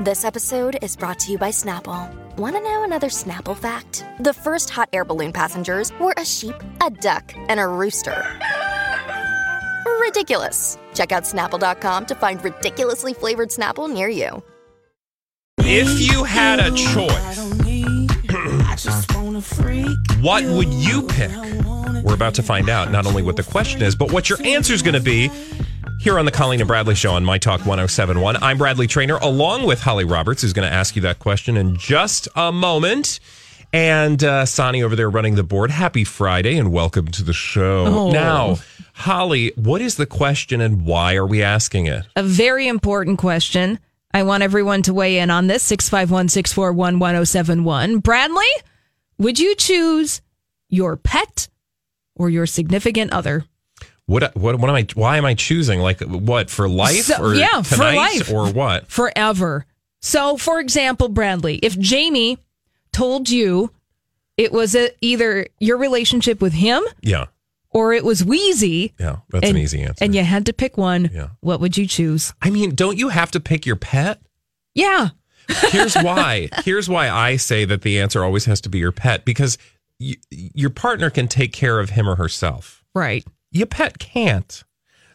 This episode is brought to you by Snapple. Want to know another Snapple fact? The first hot air balloon passengers were a sheep, a duck, and a rooster. Ridiculous. Check out snapple.com to find ridiculously flavored Snapple near you. If you had a choice, what would you pick? We're about to find out not only what the question is, but what your answer is going to be here on the Colleen and Bradley Show on My Talk 1071. I'm Bradley Traynor, along with Holly Roberts, who's going to ask you that question in just a moment. And uh, Sonny over there running the board. Happy Friday and welcome to the show. Oh. Now, Holly, what is the question and why are we asking it? a very important question. I want everyone to weigh in on this 651 641 1071. Bradley, would you choose your pet or your significant other? What, what what am I? Why am I choosing? Like what for life So- or yeah, for life. or what? Forever. So, for example, Bradley, if Jamie told you it was a, either your relationship with him Yeah, or it was Wheezy, yeah, that's and, an easy answer. and you had to pick one, Yeah. what would you choose? I mean, don't you have to pick your pet? Yeah. Here's why. Here's why I say that the answer always has to be your pet because y- your partner can take care of him or herself. Right. Your pet can't.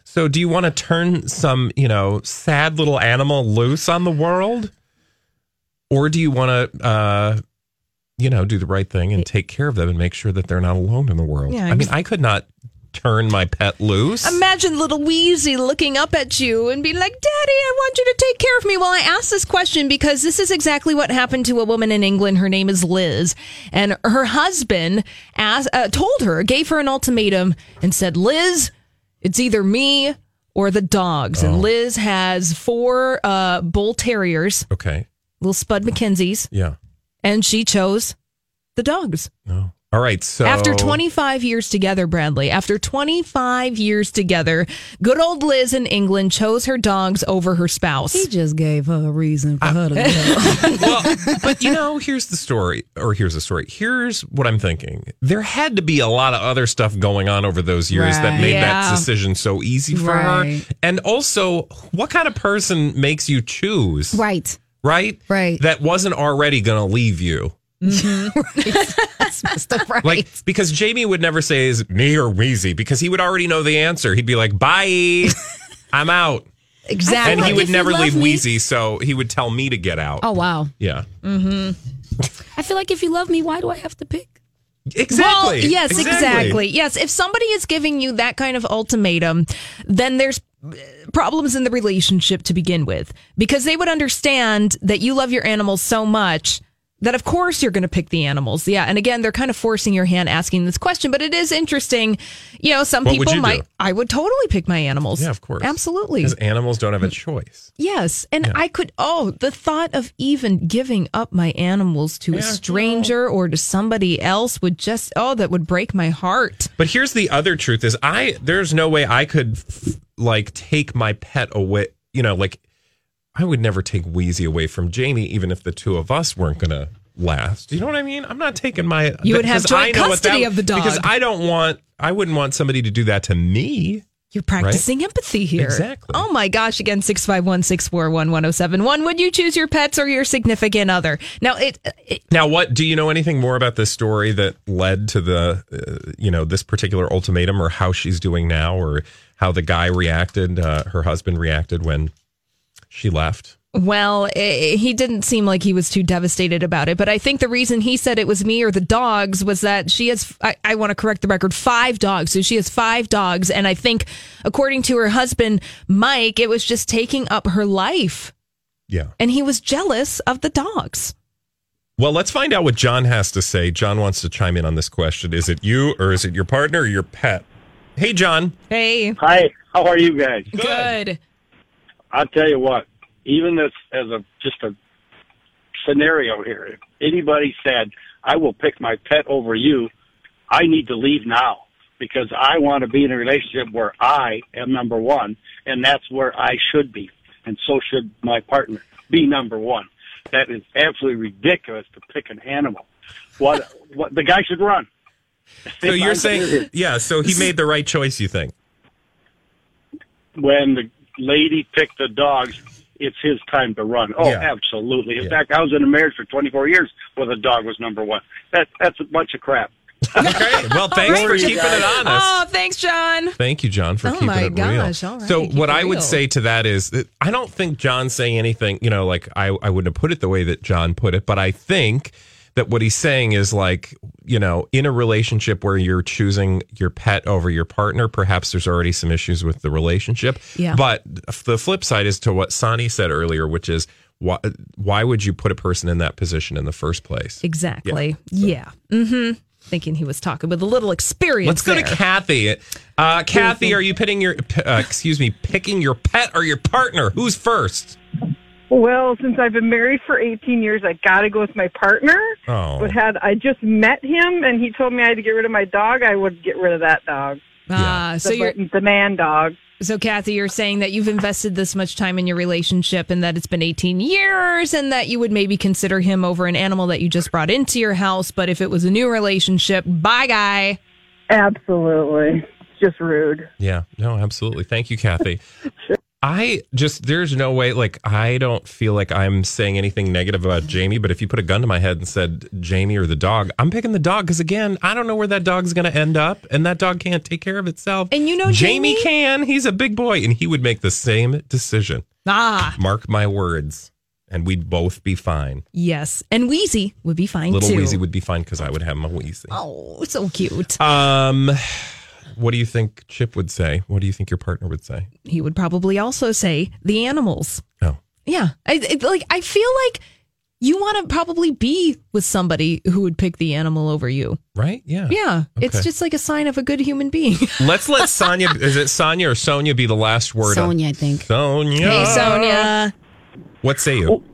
So, do you want to turn some, you know, sad little animal loose on the world, or do you want to, uh, you know, do the right thing and take care of them and make sure that they're not alone in the world? Yeah, I mean, I could not turn my pet loose. Imagine little Wheezy looking up at you and being like, Daddy, I want you to take care of me. Well, I asked this question because this is exactly what happened to a woman in England. Her name is Liz. And her husband asked, uh, told her, gave her an ultimatum and said, Liz, it's either me or the dogs. Oh. And Liz has four uh, bull terriers, okay. little Spud McKenzies, Yeah. and she chose the dogs. No. All right. So After 25 years together, Bradley, after 25 years together, good old Liz in England chose her dogs over her spouse. He just gave her a reason for her to uh, go. well, but you know, here's the story, or here's the story. Here's what I'm thinking. There had to be a lot of other stuff going on over those years that made Yeah. that decision so easy for her. And also, what kind of person makes you choose? right. Right? Right. That wasn't already going to leave you. Mm-hmm. That's right. Like, because Jamie would never say is me or Wheezy because he would already know the answer. He'd be like, bye, I'm out. exactly. And he like would never leave me- Wheezy, so he would tell me to get out. oh, wow. Yeah. Mm-hmm. I feel like if you love me, why do I have to pick? Exactly. Well, yes, exactly. Yes, if somebody is giving you that kind of ultimatum, then there's uh, problems in the relationship to begin with because they would understand that you love your animals so much that of course you're going to pick the animals. Yeah, and again, they're kind of forcing your hand asking this question, but it is interesting. You know, some What people might do? I would totally pick my animals. Yeah, of course. Absolutely. Because animals don't have a choice. Yes. And I could, oh, the thought of even giving up my animals to Yeah, a stranger or to somebody else would just, oh, that would break my heart. But here's the other truth: is I there's no way I could f- like take my pet away. You know, like I would never take Wheezy away from Jamie, even if the two of us weren't going to last. You know what I mean? I'm not taking my. You would have joint I know what custody of the dog. because I don't want. I wouldn't want somebody to do that to me. You're practicing empathy here. Exactly. Oh my gosh. Again, 651 641 1071. Would you choose your pets or your significant other? Now, it, it Now, what do you know anything more about this story that led to the, uh, you know, this particular ultimatum, or how she's doing now, or how the guy reacted, uh, her husband reacted when she left? Well, eh, he didn't seem like he was too devastated about it, but I think the reason he said it was me or the dogs was that she has, I, I want to correct the record, five dogs. So she has five dogs. And I think, according to her husband, Mike, it was just taking up her life. Yeah. And he was jealous of the dogs. Well, let's find out what John has to say. John wants to chime in on this question. Is it you, or is it your partner, or your pet? Hey, John. Hey, Hi, how are you guys? good. I'll tell you what, even as as a just a scenario here. If anybody said, I will pick my pet over you, I need to leave now because I want to be in a relationship where I am number one and that's where I should be. And so should my partner be number one. That is absolutely ridiculous to pick an animal. What, what, the guy should run. So you're saying, yeah, so he made the right choice, you think? when the lady picked the dogs, it's his time to run. Oh, Yeah. absolutely. In Yeah. fact, I was in a marriage for 24 years where the dog was number one. That, that's a bunch of crap. Okay. Well, thanks for keeping it honest. Oh, thanks, John. Thank you, John, for Oh keeping my it gosh, real. all right, so, keep what it I would say to that is, that I don't think John's saying anything. You know, like I, I wouldn't have put it the way that John put it, but I think that what he's saying is like, you know, in a relationship where you're choosing your pet over your partner, perhaps there's already some issues with the relationship. Yeah. But the flip side is to what Sonny said earlier, which is why, why would you put a person in that position in the first place? Exactly. Yeah. Mm-hmm. Thinking he was talking with a little experience. Let's go to. Kathy. Uh, Kathy, are you picking your uh, excuse me, picking your pet or your partner? Who's first? Well, since I've been married for 18 years, I got to go with my partner. Oh. But had I just met him and he told me I had to get rid of my dog, I would get rid of that dog. Ah, so the, you're the man dog. so Kathy, you're saying that you've invested this much time in your relationship and that it's been 18 years and that you would maybe consider him over an animal that you just brought into your house, but if it was a new relationship, bye guy. Absolutely. It's just rude. Yeah, no, absolutely. Thank you, Kathy. I just there's no way like I don't feel like I'm saying anything negative about Jamie, but if you put a gun to my head and said Jamie or the dog, I'm picking the dog because again, I don't know where that dog's going to end up, and that dog can't take care of itself. And you know Jamie Jamie- can. He's a big boy, and he would make the same decision. Ah, Mark my words, and we'd both be fine. yes. And Wheezy would be fine Little too. Wheezy would be fine because I would have my Wheezy. Oh, so cute. Um, what do you think Chip would say? What do you think your partner would say? He would probably also say the animals. Oh, Yeah, I, it, like I feel like you want to probably be with somebody who would pick the animal over you. right? Yeah. Yeah, it's just like a sign of a good human being. Let's let Sonia. is it Sonia or Sonia be the last word? on- Sonia, I think. Sonia. hey, Sonia. What say you?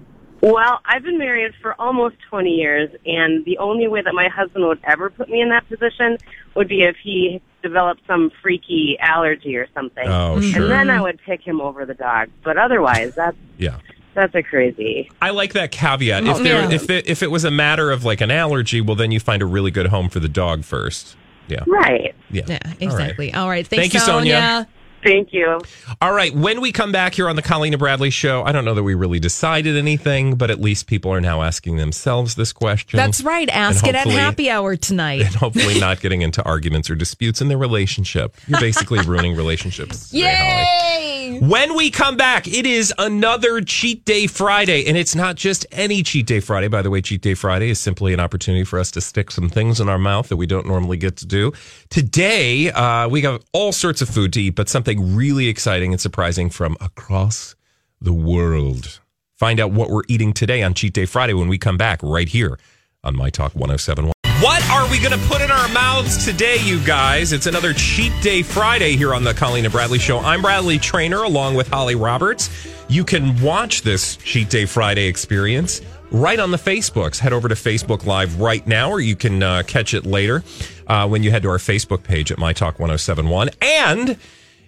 Well, I've been married for almost 20 years, and the only way that my husband would ever put me in that position would be if he developed some freaky allergy or something. Oh, sure. And then I would pick him over the dog. But otherwise, that's Yeah. that's a crazy. I like that caveat. If oh, there, yeah. if it, if it was a matter of like an allergy, well, then you find a really good home for the dog first. Yeah. Right. Yeah. Yeah, exactly. All right. Thanks, Thank you, Sonia. Thank you. All right. When we come back here on the Colleen and Bradley show, I don't know that we really decided anything, but at least people are now asking themselves this question. That's right. Ask it at happy hour tonight. and hopefully not getting into arguments or disputes in their relationship. You're basically ruining relationships. today, Holly. Yay! When we come back, it is another Cheat Day Friday. And it's not just any Cheat Day Friday. By the way, Cheat Day Friday is simply an opportunity for us to stick some things in our mouth that we don't normally get to do. Today, uh, we have all sorts of food to eat, but something really exciting and surprising from across the world. Find out what we're eating today on Cheat Day Friday when we come back right here on My Talk 1071. What are we going to put in our mouths today, you guys? It's another Cheat Day Friday here on the Colleen and Bradley Show. I'm Bradley Traynor along with Holly Roberts. You can watch this Cheat Day Friday experience right on the Facebooks. Head over to Facebook Live right now, or you can uh, catch it later uh, when you head to our Facebook page at My Talk 1071. And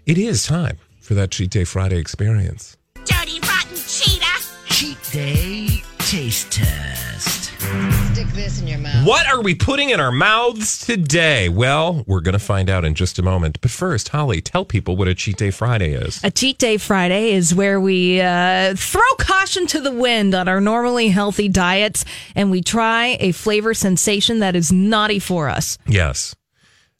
it is time for that Cheat Day Friday experience. Dirty rotten cheetah! Cheat Day Taste Test. Stick this in your mouth. What are we putting in our mouths today? Well, we're going to find out in just a moment. But first, Holly, tell people what a Cheat Day Friday is. A cheat day Friday is where we uh, throw caution to the wind on our normally healthy diets and we try a flavor sensation that is naughty for us. Yes.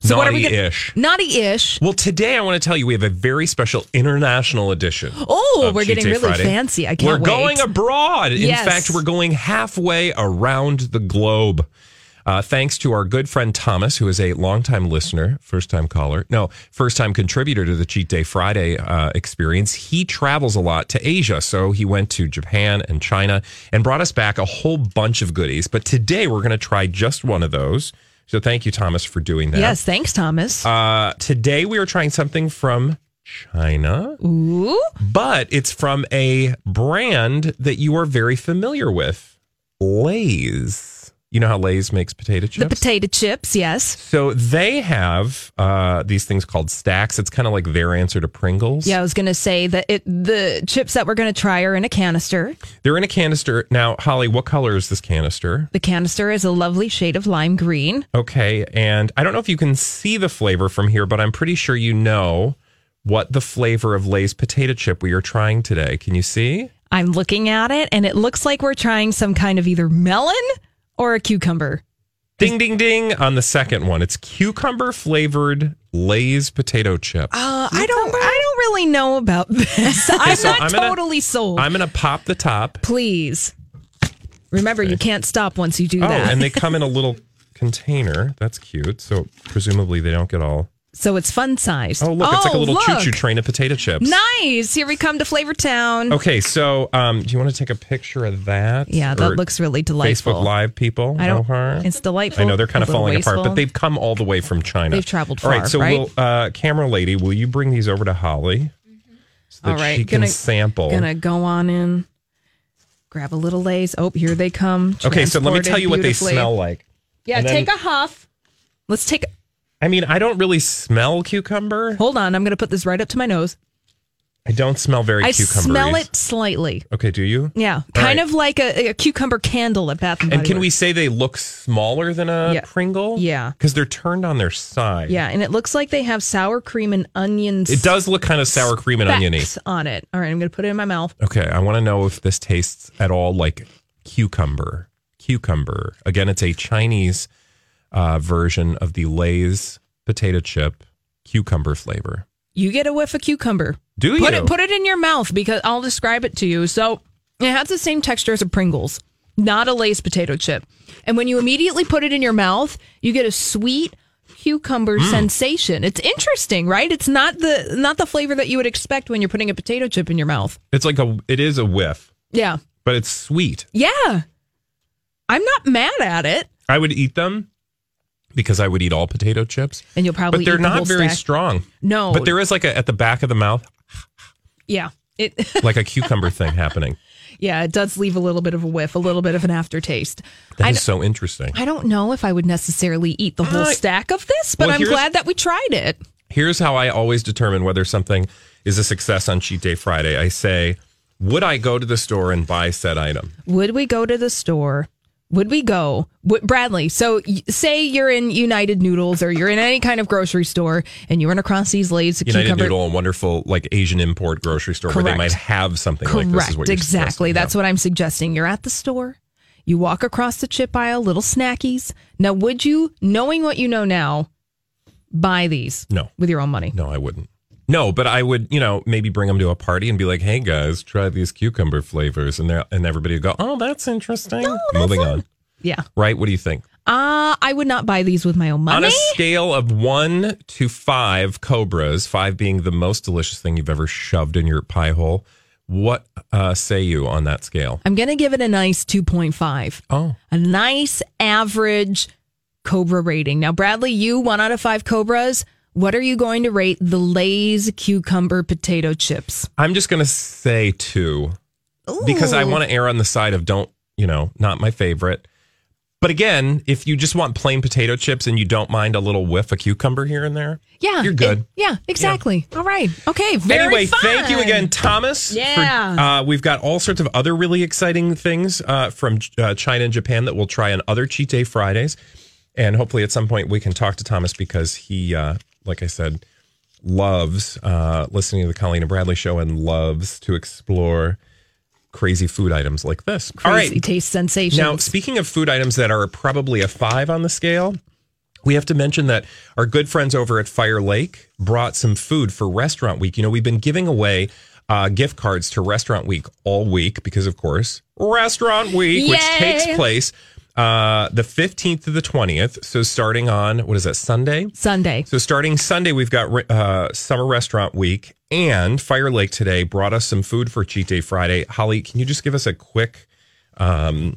So we gonna- Naughty-ish. Naughty-ish. Well, today I want to tell you we have a very special international edition. Oh, we're getting really Friday. fancy. I can't wait. We're wait. going abroad. In Yes. fact, we're going halfway around the globe. Uh, thanks to our good friend Thomas, who is a longtime listener, first time caller, no, first time contributor to the Cheat Day Friday uh, experience. He travels a lot to Asia. So he went to Japan and China and brought us back a whole bunch of goodies. But today we're going to try just one of those. So thank you, Thomas, for doing that. Yes, thanks, Thomas. Uh, today we are trying something from China, Ooh. but it's from a brand that you are very familiar with. Lay's. You know how Lay's makes potato chips? The potato chips, yes. So they have uh, these things called stacks. It's kind of like their answer to Pringles. Yeah, I was going to say that it the chips that we're going to try are in a canister. They're in a canister. Now, Holly, what color is this canister? The canister is a lovely shade of lime green. Okay. And I don't know if you can see the flavor from here, but I'm pretty sure you know what the flavor of Lay's potato chip we are trying today. Can you see? I'm looking at it and it looks like we're trying some kind of either melon or a cucumber. Ding, ding, ding on the second one. It's cucumber flavored Lay's potato chip. Uh, I don't I don't really know about this. I'm so not I'm gonna- totally sold. I'm going to pop the top. Please. Remember, you can't stop once you do Oh, that. and they come in a little container. That's cute. So presumably they don't get all. So it's fun size. Oh, look, it's like a little choo choo train of potato chips. Nice. Here we come to Flavor Town. Okay, so um, do you want to take a picture of that? Yeah, that Or looks really delightful. Facebook Live people. I don't. know her? It's delightful. I know they're kind a of little falling apart, but they've come all the way from China. They've traveled All right, far, so right? will uh, camera lady, will you bring these over to Holly so that All right, she can gonna- sample? Gonna go on in, grab a little lays. Oh, here they come. okay, so let me tell you what they smell like. Yeah, And then- take a huff. Let's take. I mean, I don't really smell cucumber. Hold on, I'm gonna put this right up to my nose. I don't smell very cucumber. I cucumber. smell it slightly. Okay, do you? Yeah, kind right. of like a, a cucumber candle at Bath and Body And can we Works. say they look smaller than a Yeah. Pringle? Yeah. Because they're turned on their side. Yeah, and it looks like they have sour cream and onions. It does look kind of sour cream and oniony. on it. All right, I'm gonna put it in my mouth. Okay, I want to know if this tastes at all like cucumber. Cucumber. Again, it's a Chinese uh, version of the Lay's potato chip cucumber flavor. You get a whiff of cucumber. Do you? Put it put it in your mouth because I'll describe it to you. So it has the same texture as a Pringles, not a Lay's potato chip. And when you immediately put it in your mouth, you get a sweet cucumber Mm. sensation. It's interesting, right? It's not the not the flavor that you would expect when you're putting a potato chip in your mouth. It's like a. It is a whiff, Yeah. but it's sweet. Yeah. I'm not mad at it. I would eat them because I would eat all potato chips. And you'll probably but they're the not very stack. strong. No. But there is like a at the back of the mouth, Yeah. It like a cucumber thing happening. yeah, it does leave a little bit of a whiff, a little bit of an aftertaste. That is so interesting. I don't know if I would necessarily eat the whole I- stack of this, but Well, I'm glad that we tried it. Here's how I always determine whether something is a success on Cheat Day Friday. I say, would I go to the store and buy said item? Would we go to the store? Would we go, Bradley? So, say you're in United Noodles or you're in any kind of grocery store and you run across these Lay's United cucumber. Noodle, a wonderful like Asian import grocery store where they might have something like this. Is Correct, what you're exactly. That's what I'm suggesting. You're at the store, you walk across the chip aisle, little snackies. Now, would you, knowing what you know now, buy these? No. with your own money. No, I wouldn't. No, but I would, you know, maybe bring them to a party and be like, "Hey guys, try these cucumber flavors," and and everybody would go, "Oh, that's interesting." Moving on, Yeah. right? What do you think? Uh, I would not buy these with my own money. On a scale of one to five cobras, five being the most delicious thing you've ever shoved in your pie hole, what uh, say you on that scale? I'm going to give it a nice 2.5. Oh, A nice average Cobra rating. Now, Bradley, you one out of five Cobras. What are you going to rate the Lay's cucumber potato chips? I'm just gonna say two because I want to err on the side of don't, you know, not my favorite. But again, if you just want plain potato chips and you don't mind a little whiff of cucumber here and there, Yeah. you're good. it- yeah, exactly. All right. Okay. Very anyway, fun. thank you again, Thomas. for- Yeah. uh, we've got all sorts of other really exciting things uh, from uh, China and Japan that we'll try on other Cheat Day Fridays. And hopefully at some point we can talk to Thomas because he, uh, like I said, loves uh, listening to the Colleen and Bradley show and loves to explore crazy food items like this. all Crazy right. taste sensations. Now, speaking of food items that are probably a five on the scale, we have to mention that our good friends over at Fire Lake brought some food for Restaurant Week. You know, we've been giving away uh, gift cards to Restaurant Week all week because, of course, Restaurant Week, which takes place uh, the 15th to the 20th. So, starting on, what is that, Sunday? Sunday. So starting Sunday, we've got uh, Summer Restaurant Week, and Fire Lake today brought us some food for Cheat Day Friday. Holly, can you just give us a quick? Um,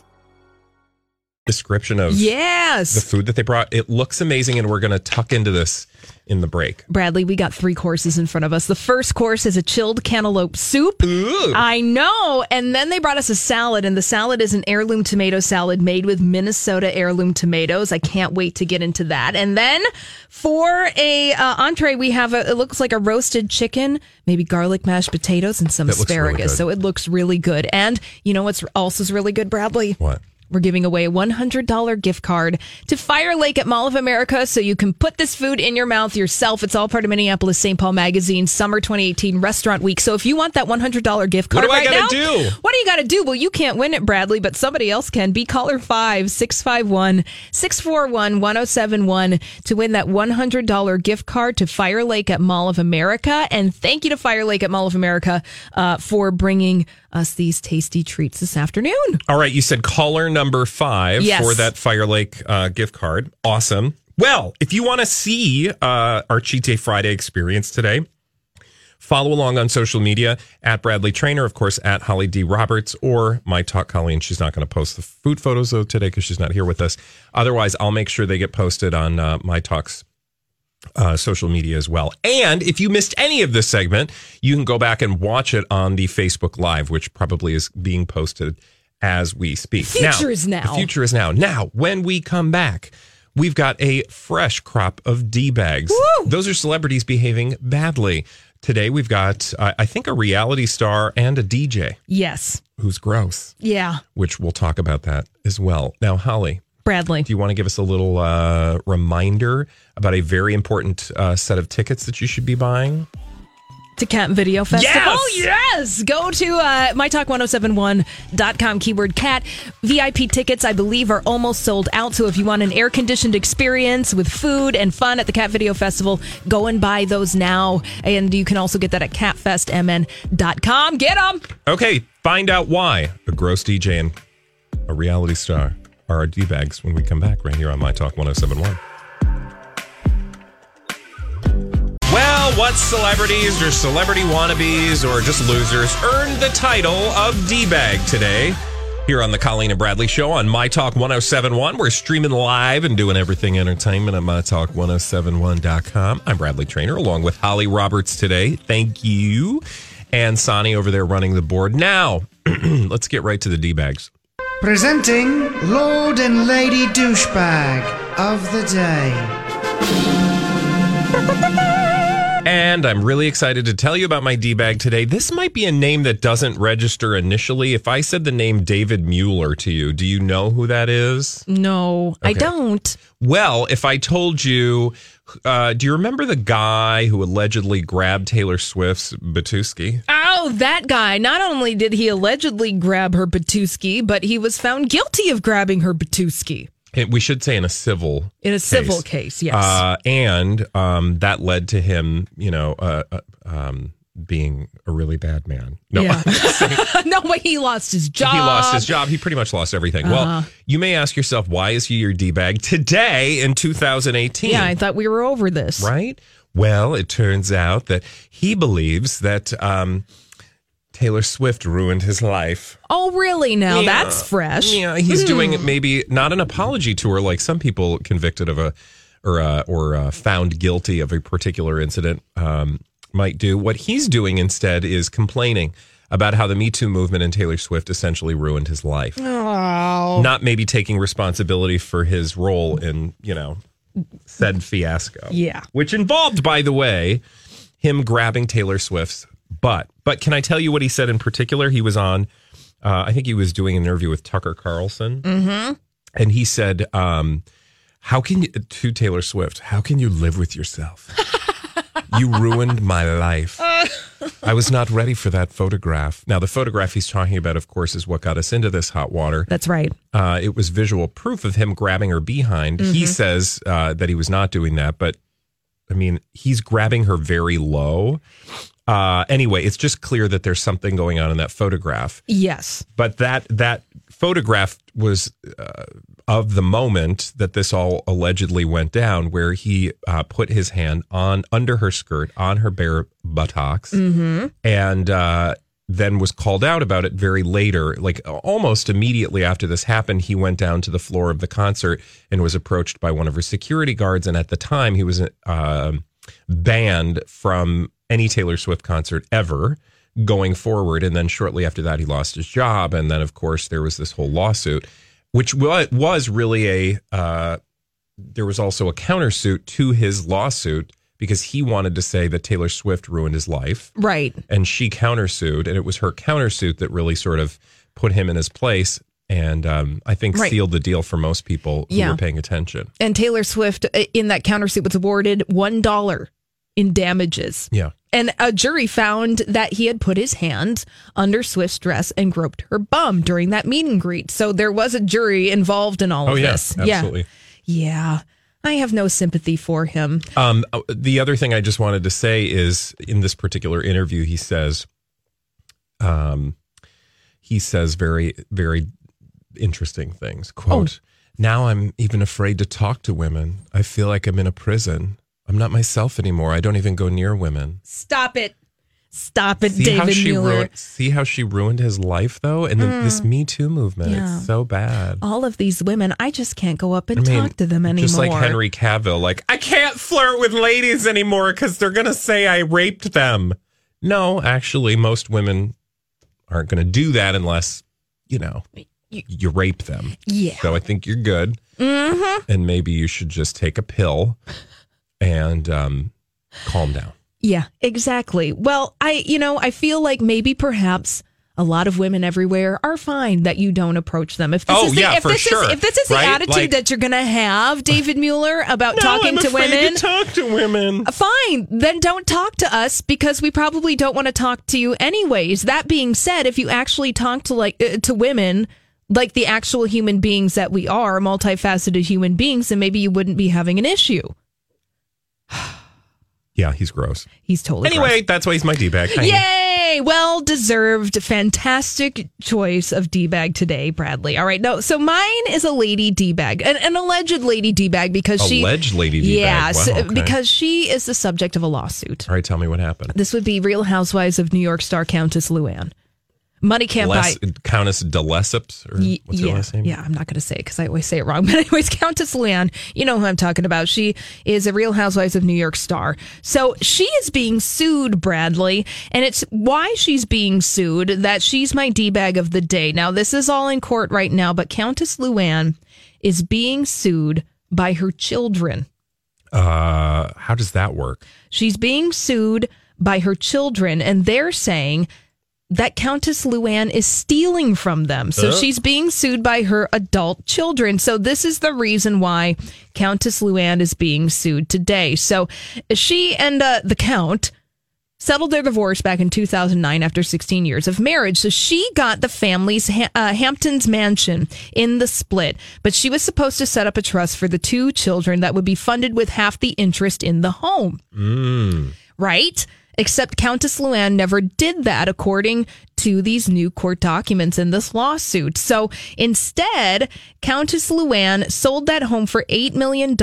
Description of Yes. the food that they brought. It looks amazing, and we're going to tuck into this in the break. Bradley, we got three courses in front of us. The first course is a chilled cantaloupe soup. I know. And then they brought us a salad, and the salad is an heirloom tomato salad made with Minnesota heirloom tomatoes. I can't wait to get into that. And then for a uh, entree, we have a, it looks like a roasted chicken, maybe garlic mashed potatoes, and some looks really asparagus. so it looks really good. And you know what's also is really good, Bradley? What? We're giving away a $100 gift card to Fire Lake at Mall of America so you can put this food in your mouth yourself. It's all part of Minneapolis St. Paul Magazine Summer 2018 Restaurant Week. So if you want that $100 gift card, What card do I right now, do? what do you got to do? Well, you can't win it, Bradley, but somebody else can. Be caller 5 651 641 1071 to win that $100 gift card to Fire Lake at Mall of America. And thank you to Fire Lake at Mall of America uh, for bringing us these tasty treats this afternoon. All right, you said caller number five Yes. for that Fire Lake uh, gift card. Awesome. Well, if you want to see uh, our Cheat Day Friday experience today, follow along on social media at Bradley Traynor, of course, at Holly D. Roberts or My Talk Colleen. She's not going to post the food photos though today because she's not here with us. Otherwise, I'll make sure they get posted on uh, My Talk's uh, social media as well. And if you missed any of this segment, you can go back and watch it on the Facebook Live, which probably is being posted as we speak. Future is now. The future is now. Now, when we come back, we've got a fresh crop of D bags. Those are celebrities behaving badly. Today, we've got, uh, I think, a reality star and a DJ Yes. who's gross, Yeah. which we'll talk about that as well. Now, Holly, Bradley. do you want to give us a little uh, reminder about a very important uh, set of tickets that you should be buying? to Cat Video Festival. Yes! Yes! Go to uh, mytalk1071.com, keyword cat. VIP tickets, I believe, are almost sold out. So if you want an air conditioned experience with food and fun at the Cat Video Festival, go and buy those now. And you can also get that at catfestmn.com. Get them! Okay, find out why a gross DJ and a reality star our D bags when we come back right here on My Talk 1071. Well, what celebrities or celebrity wannabes or just losers earned the title of D bag today? Here on the Colleen and Bradley Show on My Talk 1071. We're streaming live and doing everything entertainment at MyTalk1071.com. I'm Bradley Traynor along with Holly Roberts today. Thank you. And Sonny over there running the board. Now, let's get right to the D bags. Presenting Lord and Lady Douchebag of the Day. And I'm really excited to tell you about my D bag today. This might be a name that doesn't register initially. If I said the name David Mueller to you, do you know who that is? No, I don't. Well, if I told you, uh, do you remember the guy who allegedly grabbed Taylor Swift's Batuski? Oh, that guy. Not only did he allegedly grab her Batuski, but he was found guilty of grabbing her Batuski And we should say in a civil in a civil case. Yes. Uh, and um, that led to him, you know, uh, uh, um, being a really bad man. No, Yeah. no, but he lost his job. He lost his job. He pretty much lost everything. Well, Uh-huh. you may ask yourself, why is he your D bag today in 2018? Yeah, I thought we were over this. Right? Well, it turns out that he believes that um, Taylor Swift ruined his life. Oh, really? Now Yeah. that's fresh. Yeah, he's Hmm. doing maybe not an apology tour like some people convicted of a or uh, or uh, found guilty of a particular incident um, might do. What he's doing instead is complaining about how the Me Too movement and Taylor Swift essentially ruined his life. Oh. Not maybe taking responsibility for his role in, you know, said fiasco. Yeah. Which involved, by the way, him grabbing Taylor Swift's butt. But can I tell you what he said in particular? He was on, uh, I think he was doing an interview with Tucker Carlson. Mm-hmm. And he said, um, How can you, to Taylor Swift, how can you live with yourself? you ruined my life. I was not ready for that photograph. Now, the photograph he's talking about, of course, is what got us into this hot water. That's right. Uh, it was visual proof of him grabbing her behind. He Mhm. says uh, that he was not doing that, but I mean, he's grabbing her very low. Uh, anyway, it's just clear that there's something going on in that photograph. Yes. But that that photograph was uh, of the moment that this all allegedly went down, where he uh, put his hand on under her skirt, on her bare buttocks, Mm-hmm. and uh, then was called out about it very later. Like almost immediately after this happened, he went down to the floor of the concert and was approached by one of her security guards. And at the time, he was uh, banned from any Taylor Swift concert ever going forward. And then shortly after that, he lost his job. And then, of course, there was this whole lawsuit, which was really a. Uh, there was also a countersuit to his lawsuit because he wanted to say that Taylor Swift ruined his life Right. and she countersued, and it was her countersuit that really sort of put him in his place, and um, I think Right. sealed the deal for most people who Yeah. were paying attention. And Taylor Swift uh, in that countersuit was awarded $1 in damages. Yeah, And a jury found that he had put his hand under Swift's dress and groped her bum during that meet and greet. So there was a jury involved in all oh of yeah, this. absolutely. Yeah. Yeah. I have no sympathy for him. Um, uh, the other thing I just wanted to say is in this particular interview, he says, um, he says very, very interesting things. Quote, now I'm even afraid to talk to women. I feel like I'm in a prison. I'm not myself anymore. I don't even go near women. Stop it. Stop it, See how David she Mueller. ruined, see how she ruined his life though, and the, this Me Too movement. Yeah. It's so bad. All of these women, I just can't go up and I mean, talk to them anymore. Just like Henry Cavill, like I can't flirt with ladies anymore because they're gonna say I raped them. No, actually, most women aren't gonna do that unless you know you, rape them. Yeah. So I think you're good, Mm-hmm. and maybe you should just take a pill and um, calm down. Yeah, exactly. Well, I, you know, I feel like maybe perhaps a lot of women everywhere are fine that you don't approach them. If this Oh, is the, yeah, if for this sure. is if this is the attitude Like- that you're going to have, David Mueller, about No, talking I'm to women, talk to women. fine. Then don't talk to us because we probably don't want to talk to you anyways. That being said, if you actually talk to like uh, to women like the actual human beings that we are, multifaceted human beings, then maybe you wouldn't be having an issue. Yeah, he's gross. He's totally Anyway, gross. that's why he's my d bag. Yay! Well deserved. Fantastic choice of D bag today, Bradley. All right. No, so mine is a lady D bag, an, an alleged lady D bag because she. Alleged lady D-bag. Yes, Wow, okay. because she is the subject of a lawsuit. All right, tell me what happened. This would be Real Housewives of New York star Countess Luann. Money can't Les- buy. Countess de Lesseps, or what's yeah, her last name? yeah, I'm not going to say it because I always say it wrong. But anyways, Countess Luann, you know who I'm talking about. She is a Real Housewives of New York star. So she is being sued, Bradley, and it's why she's being sued that she's my d bag of the day. Now this is all in court right now, but Countess Luann is being sued by her children. Uh, how does that work? She's being sued by her children, and they're saying that Countess Luann is stealing from them. So she's being sued by her adult children. So this is the reason why Countess Luann is being sued today. So she and uh, the Count settled their divorce back in 2009 after 16 years of marriage. So she got the family's ha- uh, Hamptons mansion in the split, but she was supposed to set up a trust for the two children that would be funded with half the interest in the home Mm. right? Except Countess Luann never did that, according to these new court documents in this lawsuit. So instead, Countess Luann sold that home for $8 million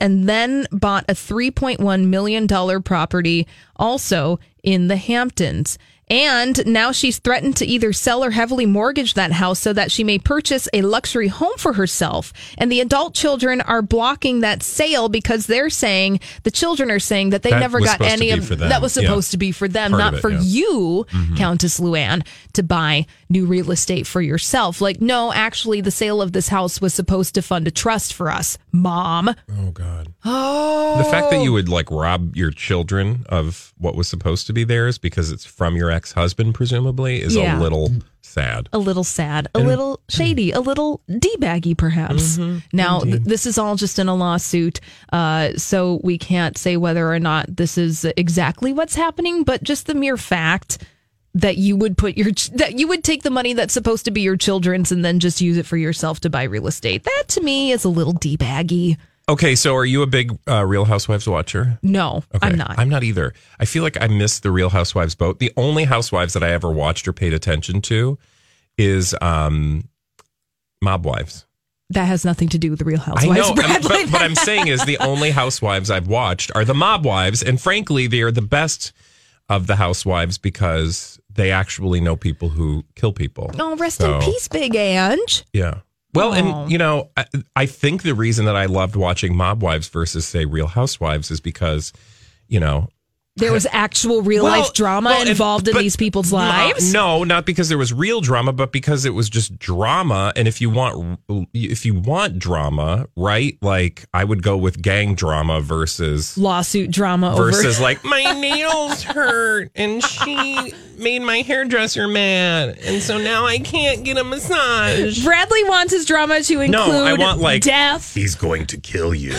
and then bought a $3.1 million property also in the Hamptons. And now she's threatened to either sell or heavily mortgage that house so that she may purchase a luxury home for herself. And the adult children are blocking that sale because they're saying the children are saying that they That never got any of that was Yeah. supposed to be for them, Part not it, for yeah. you, Mhm. Countess Luann, to buy new real estate for yourself. Like, no, actually, the sale of this house was supposed to fund a trust for us, Mom. Oh God. Oh, The fact that you would like rob your children of what was supposed to be theirs because it's from your ex husband, presumably, is Yeah. a little sad. a little sad, a And- little shady, a little d-baggy, perhaps. Mm-hmm. Now, th- this is all just in a lawsuit, uh, so we can't say whether or not this is exactly what's happening. But just the mere fact that you would put your that you would take the money that's supposed to be your children's and then just use it for yourself to buy real estate. That to me is a little d-baggy. Okay, so are you a big uh, Real Housewives watcher? No, Okay. I'm not. I'm not either. I feel like I missed the Real Housewives boat. The only Housewives that I ever watched or paid attention to is um, Mob Wives. that has nothing to do with the Real Housewives. I'm- Bradley. but what I'm saying is the only Housewives I've watched are the Mob Wives, and frankly, they are the best of the Housewives because they actually know people who kill people. oh, rest So- in peace, Big Ange. Yeah. Well, Aw. and oh. you know, I, I think the reason that I loved watching Mob Wives versus say Real Housewives is because, you know, There was actual real Well- life drama well, and- involved in these people's lives. No, not because there was real drama, but because it was just drama. And if you want, if you want drama, right? Like I would go with gang drama versus Lawsuit drama versus over. like my nails hurt and she made my hairdresser mad, and so now I can't get a massage. Bradley wants his drama to include No, I want like death. He's going to kill you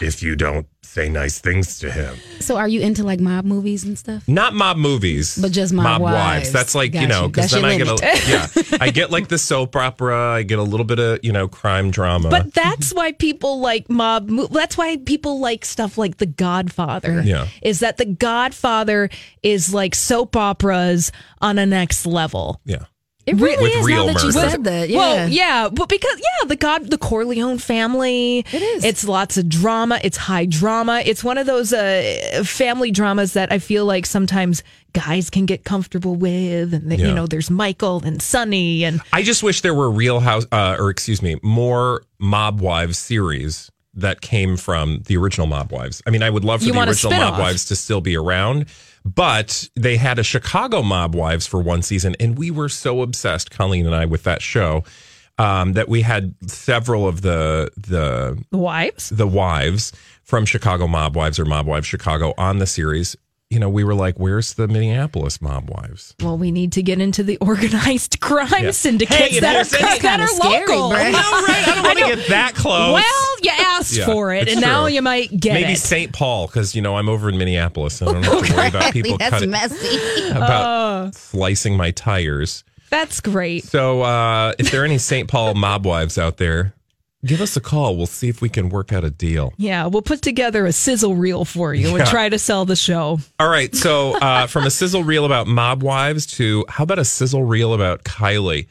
if you don't say nice things to him. So are you into like mob movies and stuff? Not mob movies, But just mob wives. That's like you know, because then I get a yeah, I get like the soap opera. I get a little bit of you know crime drama. But that's why people like mob. mo- That's why people like stuff like The Godfather. Yeah. is that The Godfather is like soap operas on a next level. yeah, It really With is real now that you said that. Yeah. Well, yeah, but because yeah, the God, the Corleone family. It is. It's lots of drama. It's high drama. It's one of those uh, family dramas that I feel like sometimes guys can get comfortable with, and Yeah. you know, there's Michael and Sonny, and I just wish there were real house, uh, or excuse me, more Mob Wives series that came from the original Mob Wives. I mean, I would love for You the original Mob. Wives to still be around, but they had a Chicago Mob Wives for one season, and we were so obsessed, Colleen and I, with that show. Um, that we had several of the the wives. the wives from Chicago Mob Wives or Mob Wives Chicago on the series. You know, we were like, "Where's the Minneapolis Mob Wives?" Well, we need to get into the organized crime Yeah. syndicates Hey, that are, that are scary, local. No, right? I don't want to get that close. Well, you asked Yeah, for it, and now you might get Maybe it. St. Paul, because you know I'm over in Minneapolis. and I don't have to worry about people That's cutting messy. about slicing my tires. That's great. So uh, if there are any St. Paul mob wives out there, give us a call. We'll see if we can work out a deal. Yeah, we'll put together a sizzle reel for you and try to sell the show. All right. So uh, from a sizzle reel about mob wives to how about a sizzle reel about Kylie,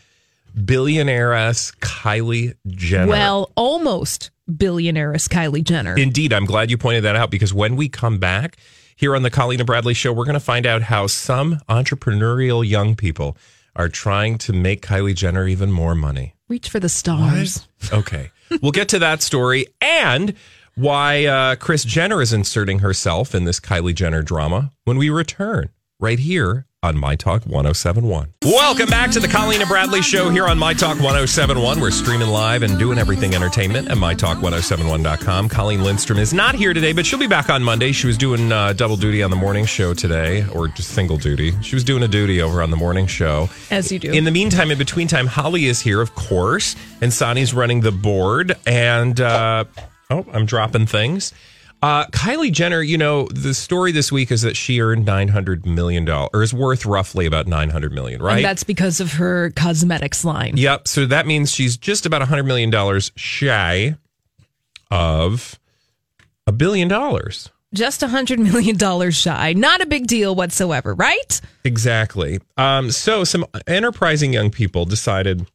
billionaire-esque Kylie Jenner. Well, almost billionaireess Kylie Jenner. Indeed, I'm glad you pointed that out because when we come back here on the Colleen and Bradley show, we're going to find out how some entrepreneurial young people are trying to make Kylie Jenner even more money. Reach for the stars. Okay. We'll get to that story and why uh, Kris Jenner is inserting herself in this Kylie Jenner drama when we return right here on My Talk 1071. Welcome back to the Colleen and Bradley show here on My Talk 1071. We're streaming live and doing everything entertainment at MyTalk1071.com. Colleen Lindstrom is not here today, but she'll be back on Monday. She was doing uh, double duty on the morning show today, or just single duty. She was doing a duty over on the morning show. As you do. In the meantime, in between time, Holly is here, of course, and Sonny's running the board. And uh, oh, I'm dropping things. Uh, Kylie Jenner, you know, the story this week is that she earned nine hundred million dollars, or is worth roughly about nine hundred million, right? And that's because of her cosmetics line. Yep. So that means she's just about hundred million dollars shy of a billion dollars. Just a $100 million shy. Not a big deal whatsoever, right? Exactly. Um, so some enterprising young people decided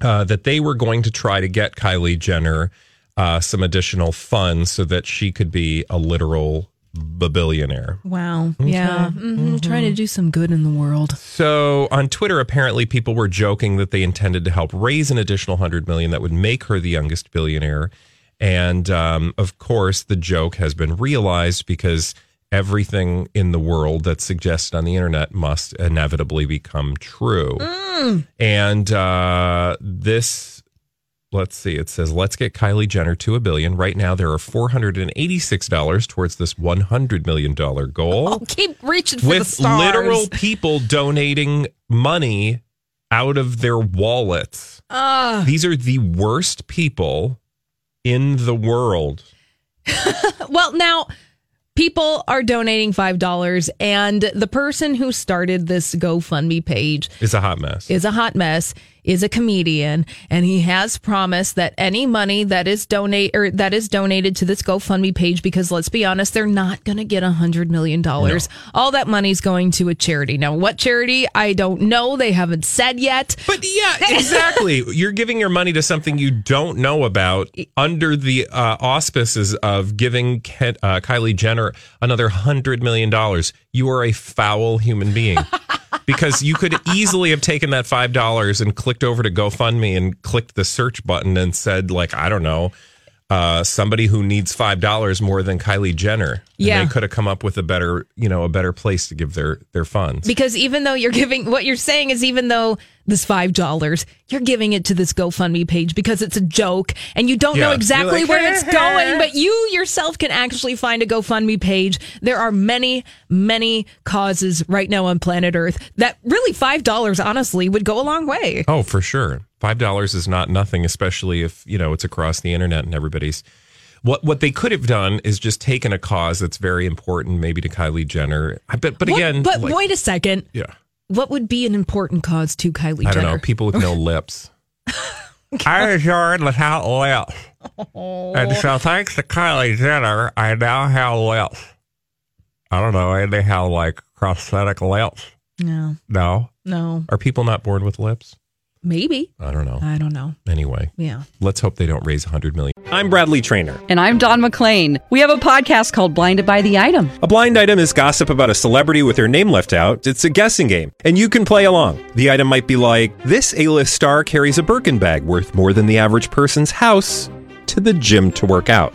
uh, that they were going to try to get Kylie Jenner uh, some additional funds so that she could be a literal billionaire. Wow. Yeah. hmm Trying to do some good in the world. So on Twitter, apparently people were joking that they intended to help raise an additional hundred million that would make her the youngest billionaire. And um, of course, the joke has been realized because everything in the world that's suggested on the internet must inevitably become true. And uh, this, let's see, it says, let's get Kylie Jenner to a billion. Right now, there are $486 towards this $100 million goal Oh, keep reaching for the with literal people donating money out of their wallets. Ah. These are the worst people in the world. Well, now people are donating $5 and the person who started this GoFundMe page is a hot mess. is a hot mess, is a comedian, and he has promised that any money that is donate or that is donated to this GoFundMe page, because let's be honest, they're not going to get a hundred million dollars. All that money's going to a charity. Now, what charity? I don't know. They haven't said yet. But yeah, exactly. You're giving your money to something you don't know about under the uh, auspices of giving Ke- uh, Kylie Jenner another hundred million dollars. You are a foul human being because you could easily have taken that five dollars and clicked over to GoFundMe and clicked the search button and said, like, I don't know. Uh, somebody who needs five dollars more than Kylie Jenner, And Yeah. they could have come up with a better, you know, a better place to give their their funds. Because even though you're giving, what you're saying is even though this five dollars, you're giving it to this GoFundMe page because it's a joke and you don't Yeah. know exactly like, where it's going, but you yourself can actually find a GoFundMe page. There are many, many causes right now on planet Earth that really five dollars honestly would go a long way. Oh, for sure. Five dollars is not nothing, especially if you know it's across the internet and everybody's. What what they could have done is just taken a cause that's very important, maybe to Kylie Jenner. I bet, but What- again, but like- wait a second. yeah, What would be an important cause to Kylie Jenner? I don't Jenner? know. People with no lips. I sure have lips, oh. and so thanks to Kylie Jenner, I now have lips. I don't know. And they have like prosthetic lips. No, No, no, are people not born with lips? Maybe. I don't know. I don't know. Anyway, Yeah. let's hope they don't raise a hundred million. I'm Bradley Traynor. And I'm Don McClain. We have a podcast called Blinded by the Item. A blind item is gossip about a celebrity with their name left out. It's a guessing game, and you can play along. The item might be like this: A-list star carries a Birkin bag worth more than the average person's house to the gym to work out.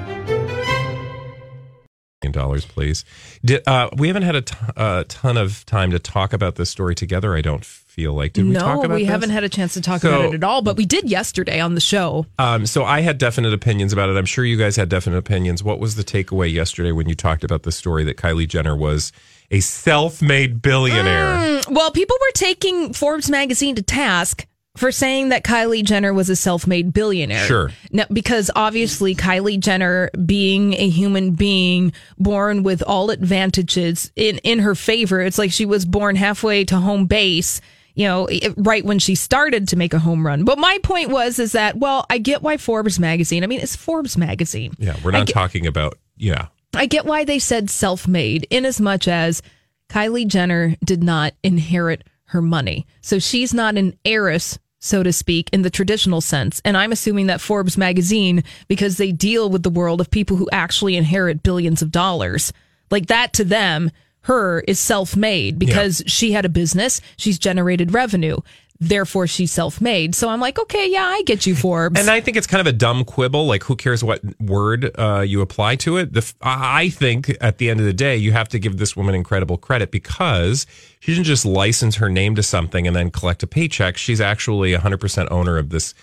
Dollars, please. Did, uh, we haven't had a t- a ton of time to talk about this story together. I don't feel like. Did we no, talk about we this? haven't had a chance to talk So- about it at all, but we did yesterday on the show. Um, so I had definite opinions about it. I'm sure you guys had definite opinions. What was the takeaway yesterday when you talked about the story that Kylie Jenner was a self-made billionaire? Mm, well, people were taking Forbes magazine to task for saying that Kylie Jenner was a self-made billionaire. Sure. Now, because obviously Kylie Jenner being a human being born with all advantages in in her favor, it's like she was born halfway to home base, you know, right when she started to make a home run. But my point was is that well, I get why Forbes magazine. I mean, it's Forbes magazine. Yeah, we're not get- talking about yeah. I get why they said self made, in as much as Kylie Jenner did not inherit her money. So she's not an heiress, so to speak, in the traditional sense. And I'm assuming that Forbes magazine, because they deal with the world of people who actually inherit billions of dollars, like that to them, her is self made because she had a business, she's generated revenue. Therefore, she's self made. So I'm like, okay, yeah, I get you, Forbes. And I think it's kind of a dumb quibble. Like, who cares what word uh, you apply to it? The, I think at the end of the day, you have to give this woman incredible credit because she didn't just license her name to something and then collect a paycheck. She's actually 100% owner of this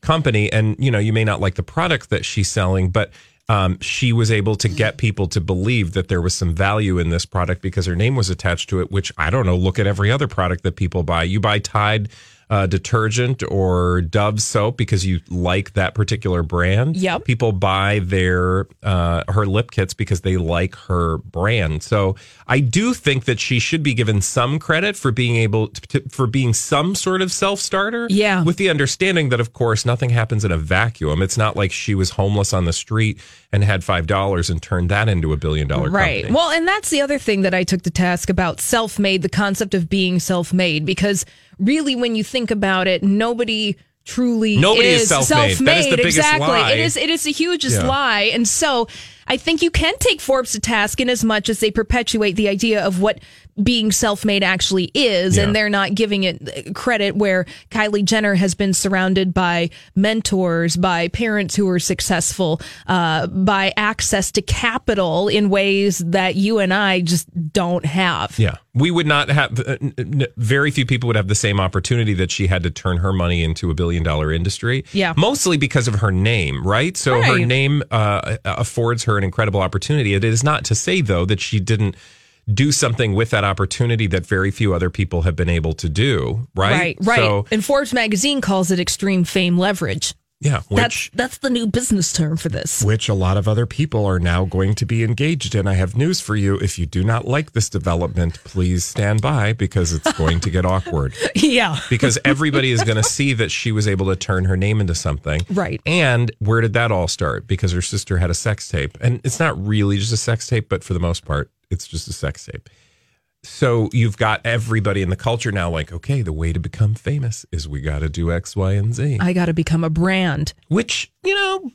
company. And, you know, you may not like the product that she's selling, but um, she was able to get people to believe that there was some value in this product because her name was attached to it, which I don't know. Look at every other product that people buy. You buy Tide uh, detergent or Dove soap because you like that particular brand. Yep. People buy their uh, her lip kits because they like her brand. So I do think that she should be given some credit for being able to, for being some sort of self starter. Yeah. With the understanding that, of course, nothing happens in a vacuum. It's not like she was homeless on the street and had five dollars and turned that into a billion dollar Right. company. Well, and that's the other thing that I took to task about self made, the concept of being self made, because really, when you think about it, nobody truly Nobody is is self-made. That is the biggest exactly. lie. It is. It is the hugest Yeah. lie, and so I think you can take Forbes to task in as much as they perpetuate the idea of what being self-made actually is, Yeah. and they're not giving it credit where Kylie Jenner has been surrounded by mentors, by parents who are successful, uh, by access to capital in ways that you and I just don't have. Yeah. We would not have, uh, n- n- very few people would have the same opportunity that she had to turn her money into a billion dollar industry. Yeah. Mostly because of her name, right? So her name uh, affords her an incredible opportunity. It is not to say, though, that she didn't do something with that opportunity that very few other people have been able to do, right? Right, right. So, and Forbes magazine calls it extreme fame leverage. yeah, that's that's the new business term for this. Which a lot of other people are now going to be engaged in. I have news for you. If you do not like this development, please stand by because it's going to get awkward. yeah. because everybody is going to see that she was able to turn her name into something. Right. And where did that all start? Because her sister had a sex tape. And it's not really just a sex tape, but for the most part, it's just a sex tape. So you've got everybody in the culture now like, okay, the way to become famous is we got to do X, Y, and Z. I got to become a brand. Which, you know,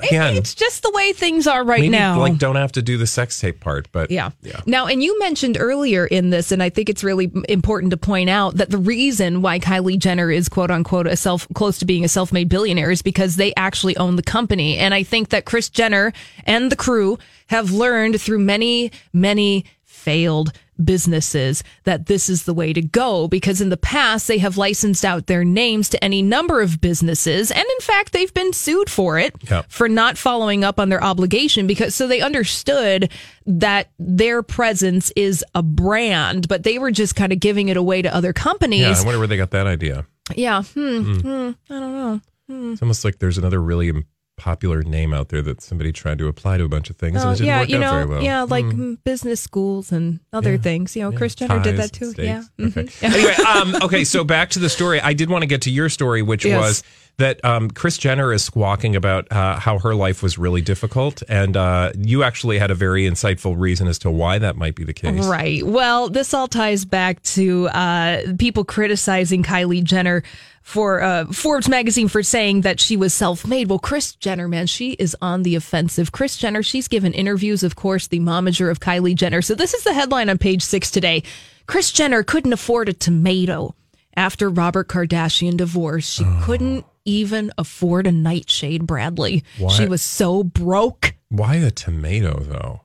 again, it's just the way things are right now. like don't have to do the sex tape part, but Yeah. yeah. Now, and you mentioned earlier in this, and I think it's really important to point out that the reason why Kylie Jenner is quote unquote a self close to being a self made billionaire is because they actually own the company. And I think that Kris Jenner and the crew have learned through many, many failed businesses that this is the way to go because in the past they have licensed out their names to any number of businesses and in fact they've been sued for it Yep. for not following up on their obligation because so they understood that their presence is a brand but they were just kind of giving it away to other companies Yeah, I wonder where they got that idea. yeah, hmm, Hmm. hmm, i don't know Hmm. It's almost like there's another really popular name out there that somebody tried to apply to a bunch of things and Uh, it didn't yeah, work you out know, very well. yeah, like mm, business schools and other Yeah. things. You know, Yeah. Kris Jenner did that too. steaks. Yeah. Okay. Mhm. anyway, um, okay, so back to the story. I did want to get to your story, which Yes. was that um, Kris Jenner is squawking about uh, how her life was really difficult, and uh, you actually had a very insightful reason as to why that might be the case. Right. Well, this all ties back to uh, people criticizing Kylie Jenner for uh, Forbes magazine for saying that she was self-made. Well, Kris Jenner, man, she is on the offensive. Kris Jenner, she's given interviews, of course, the momager of Kylie Jenner. So this is the headline on page six today. Kris Jenner couldn't afford a tomato after Robert Kardashian divorce. She couldn't even afford a nightshade, Bradley. Why? She was so broke. Why a tomato, though?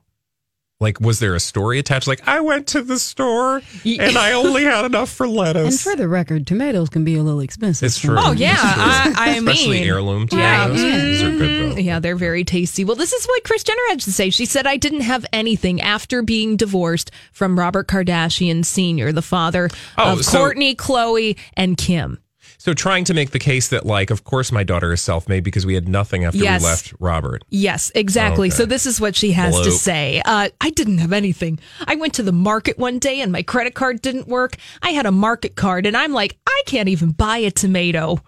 Like, was there a story attached? Like, I went to the store and I only had enough for lettuce. And for the record, tomatoes can be a little expensive. It's true. Oh yeah, true. I, I especially mean, heirloom Yeah. tomatoes. Mm-hmm. Are good though. Yeah, they're very tasty. Well, this is what Kris Jenner had to say. She said, I didn't have anything after being divorced from Robert Kardashian Sr., the father Oh, of so- Kourtney, Khloé, and Kim. So, trying to make the case that, like, of course, my daughter is self-made because we had nothing after Yes. we left Robert. Yes, exactly. Okay. So this is what she has to say. Uh, I didn't have anything. I went to the market one day and my credit card didn't work. I had a market card and I'm like, I can't even buy a tomato.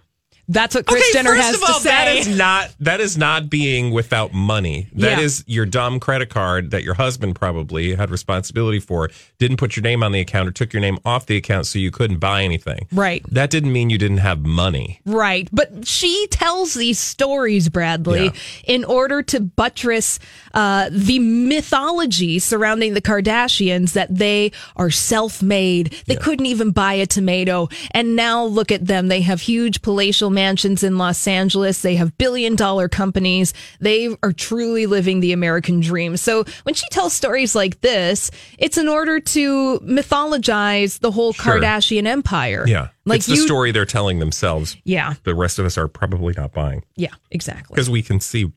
That's what Kris okay, Jenner first has of all, to say. that is not that is not being without money. That Yeah. is your dumb credit card that your husband probably had responsibility for. Didn't put your name on the account or took your name off the account so you couldn't buy anything. Right. That didn't mean you didn't have money. Right. But she tells these stories, Bradley, Yeah. in order to buttress uh, the mythology surrounding the Kardashians that they are self made. They couldn't even buy a tomato. And now look at them. They have huge palatial mansions in Los Angeles. They have billion dollar companies. They are truly living the American dream. So when she tells stories like this, it's in order to mythologize the whole Sure. Kardashian empire. Yeah. Like it's the you- story they're telling themselves. Yeah. The rest of us are probably not buying. Yeah, exactly. because we can see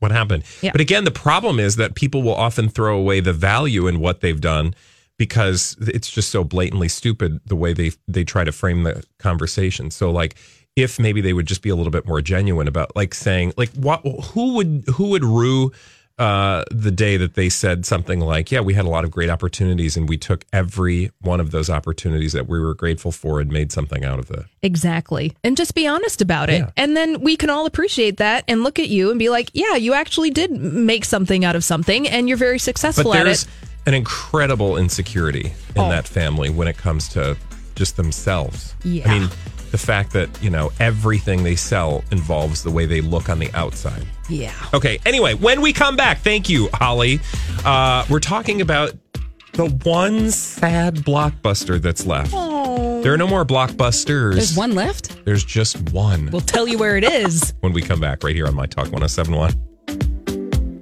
what happened. Yeah. But again, the problem is that people will often throw away the value in what they've done because it's just so blatantly stupid the way they they try to frame the conversation. So like if maybe they would just be a little bit more genuine about like saying like what who would who would rue uh, the day that they said something like, "Yeah, we had a lot of great opportunities, and we took every one of those opportunities that we were grateful for and made something out of it." Exactly. And just be honest about it. And then we can all appreciate that and look at you and be like, yeah, you actually did make something out of something and you're very successful But at there's it. an incredible insecurity in Oh. that family when it comes to just themselves. Yeah. I mean, the fact that you know everything they sell involves the way they look on the outside. Yeah. Okay. Anyway, when we come back, thank you, Holly. Uh, we're talking about the one sad blockbuster that's left. There are no more blockbusters. There's one left? There's just one. We'll tell you where it is. when we come back right here on My Talk 1071.